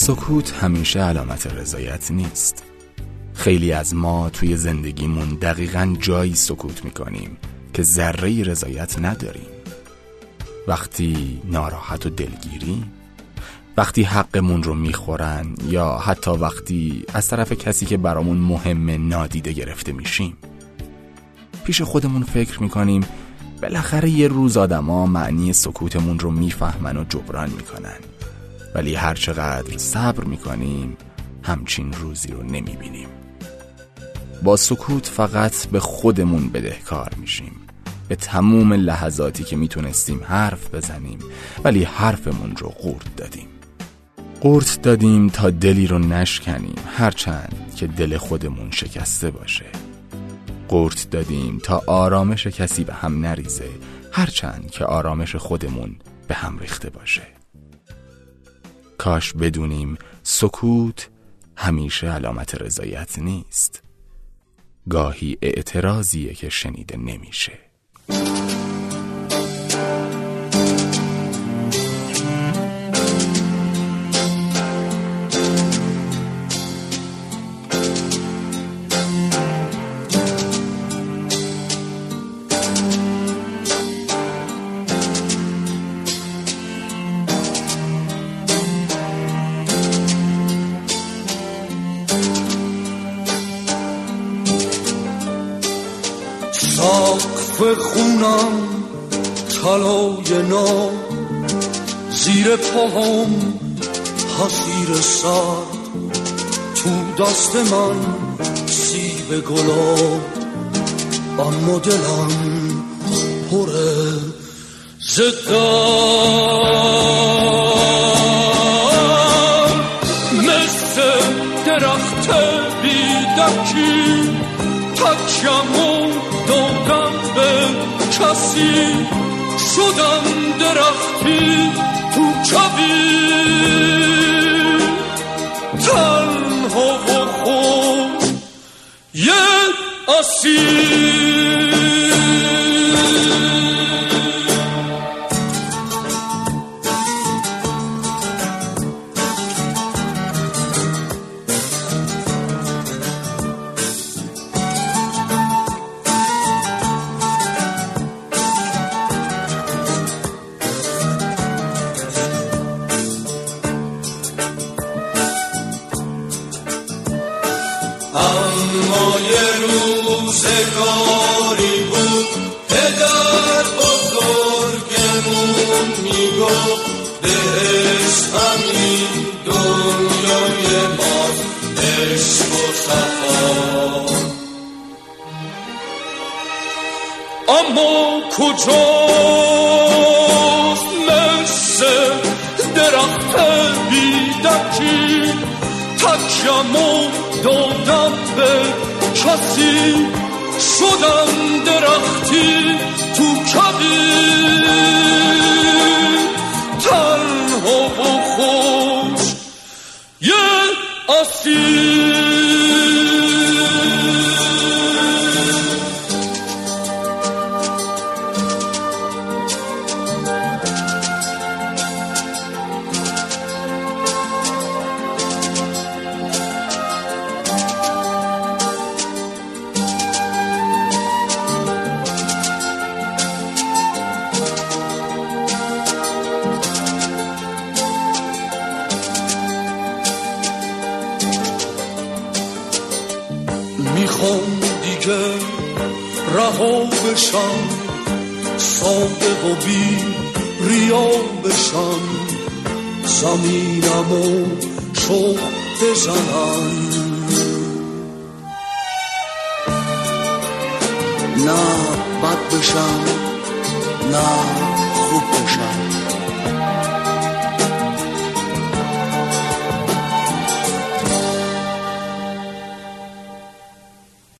سکوت همیشه علامت رضایت نیست. خیلی از ما توی زندگیمون دقیقا جایی سکوت می‌کنیم که ذره رضایت نداریم. وقتی ناراحت و دلگیریم وقتی حقمون رو می‌خورن یا حتی وقتی از طرف کسی که برامون مهم نادیده گرفته میشیم. پیش خودمون فکر می‌کنیم بالاخره یه روز آدما معنی سکوتمون رو می‌فهمن و جبران می‌کنن. ولی هر چقدر صبر می‌کنیم همچین روزی رو نمی‌بینیم. با سکوت فقط به خودمون بدهکار میشیم. به تموم لحظاتی که می‌تونستیم حرف بزنیم ولی حرفمون رو قورت دادیم. قورت دادیم تا دلی رو نشکنیم هرچند که دل خودمون شکسته باشه. قورت دادیم تا آرامش کسی به هم نریزه هرچند که آرامش خودمون به هم ریخته باشه. کاش بدونیم سکوت همیشه علامت رضایت نیست. گاهی اعتراضیه که شنیده نمیشه. خونم طلای نام زیر پاهم حسیر سرد تو دست من سیب گلاب. اما دلم پره زدم مثل درخت بیدکی تکیم کسی شدم درختی تو کبی تنها و خوش یه اسیر یه روزگاری بود. پدر بزرگمون می‌گفت بهش همین دنیای ماست عشق و صفا اما کجاست مثل درخت بیدکی؟ تکیم و دادم به کسی شدم درختی تو کبی. تنها و خوش یه اسیر می‌خوام دیگه رها بشم صادق و بی ریا بشم زمینم و شوق بزنم نه بد بشم نه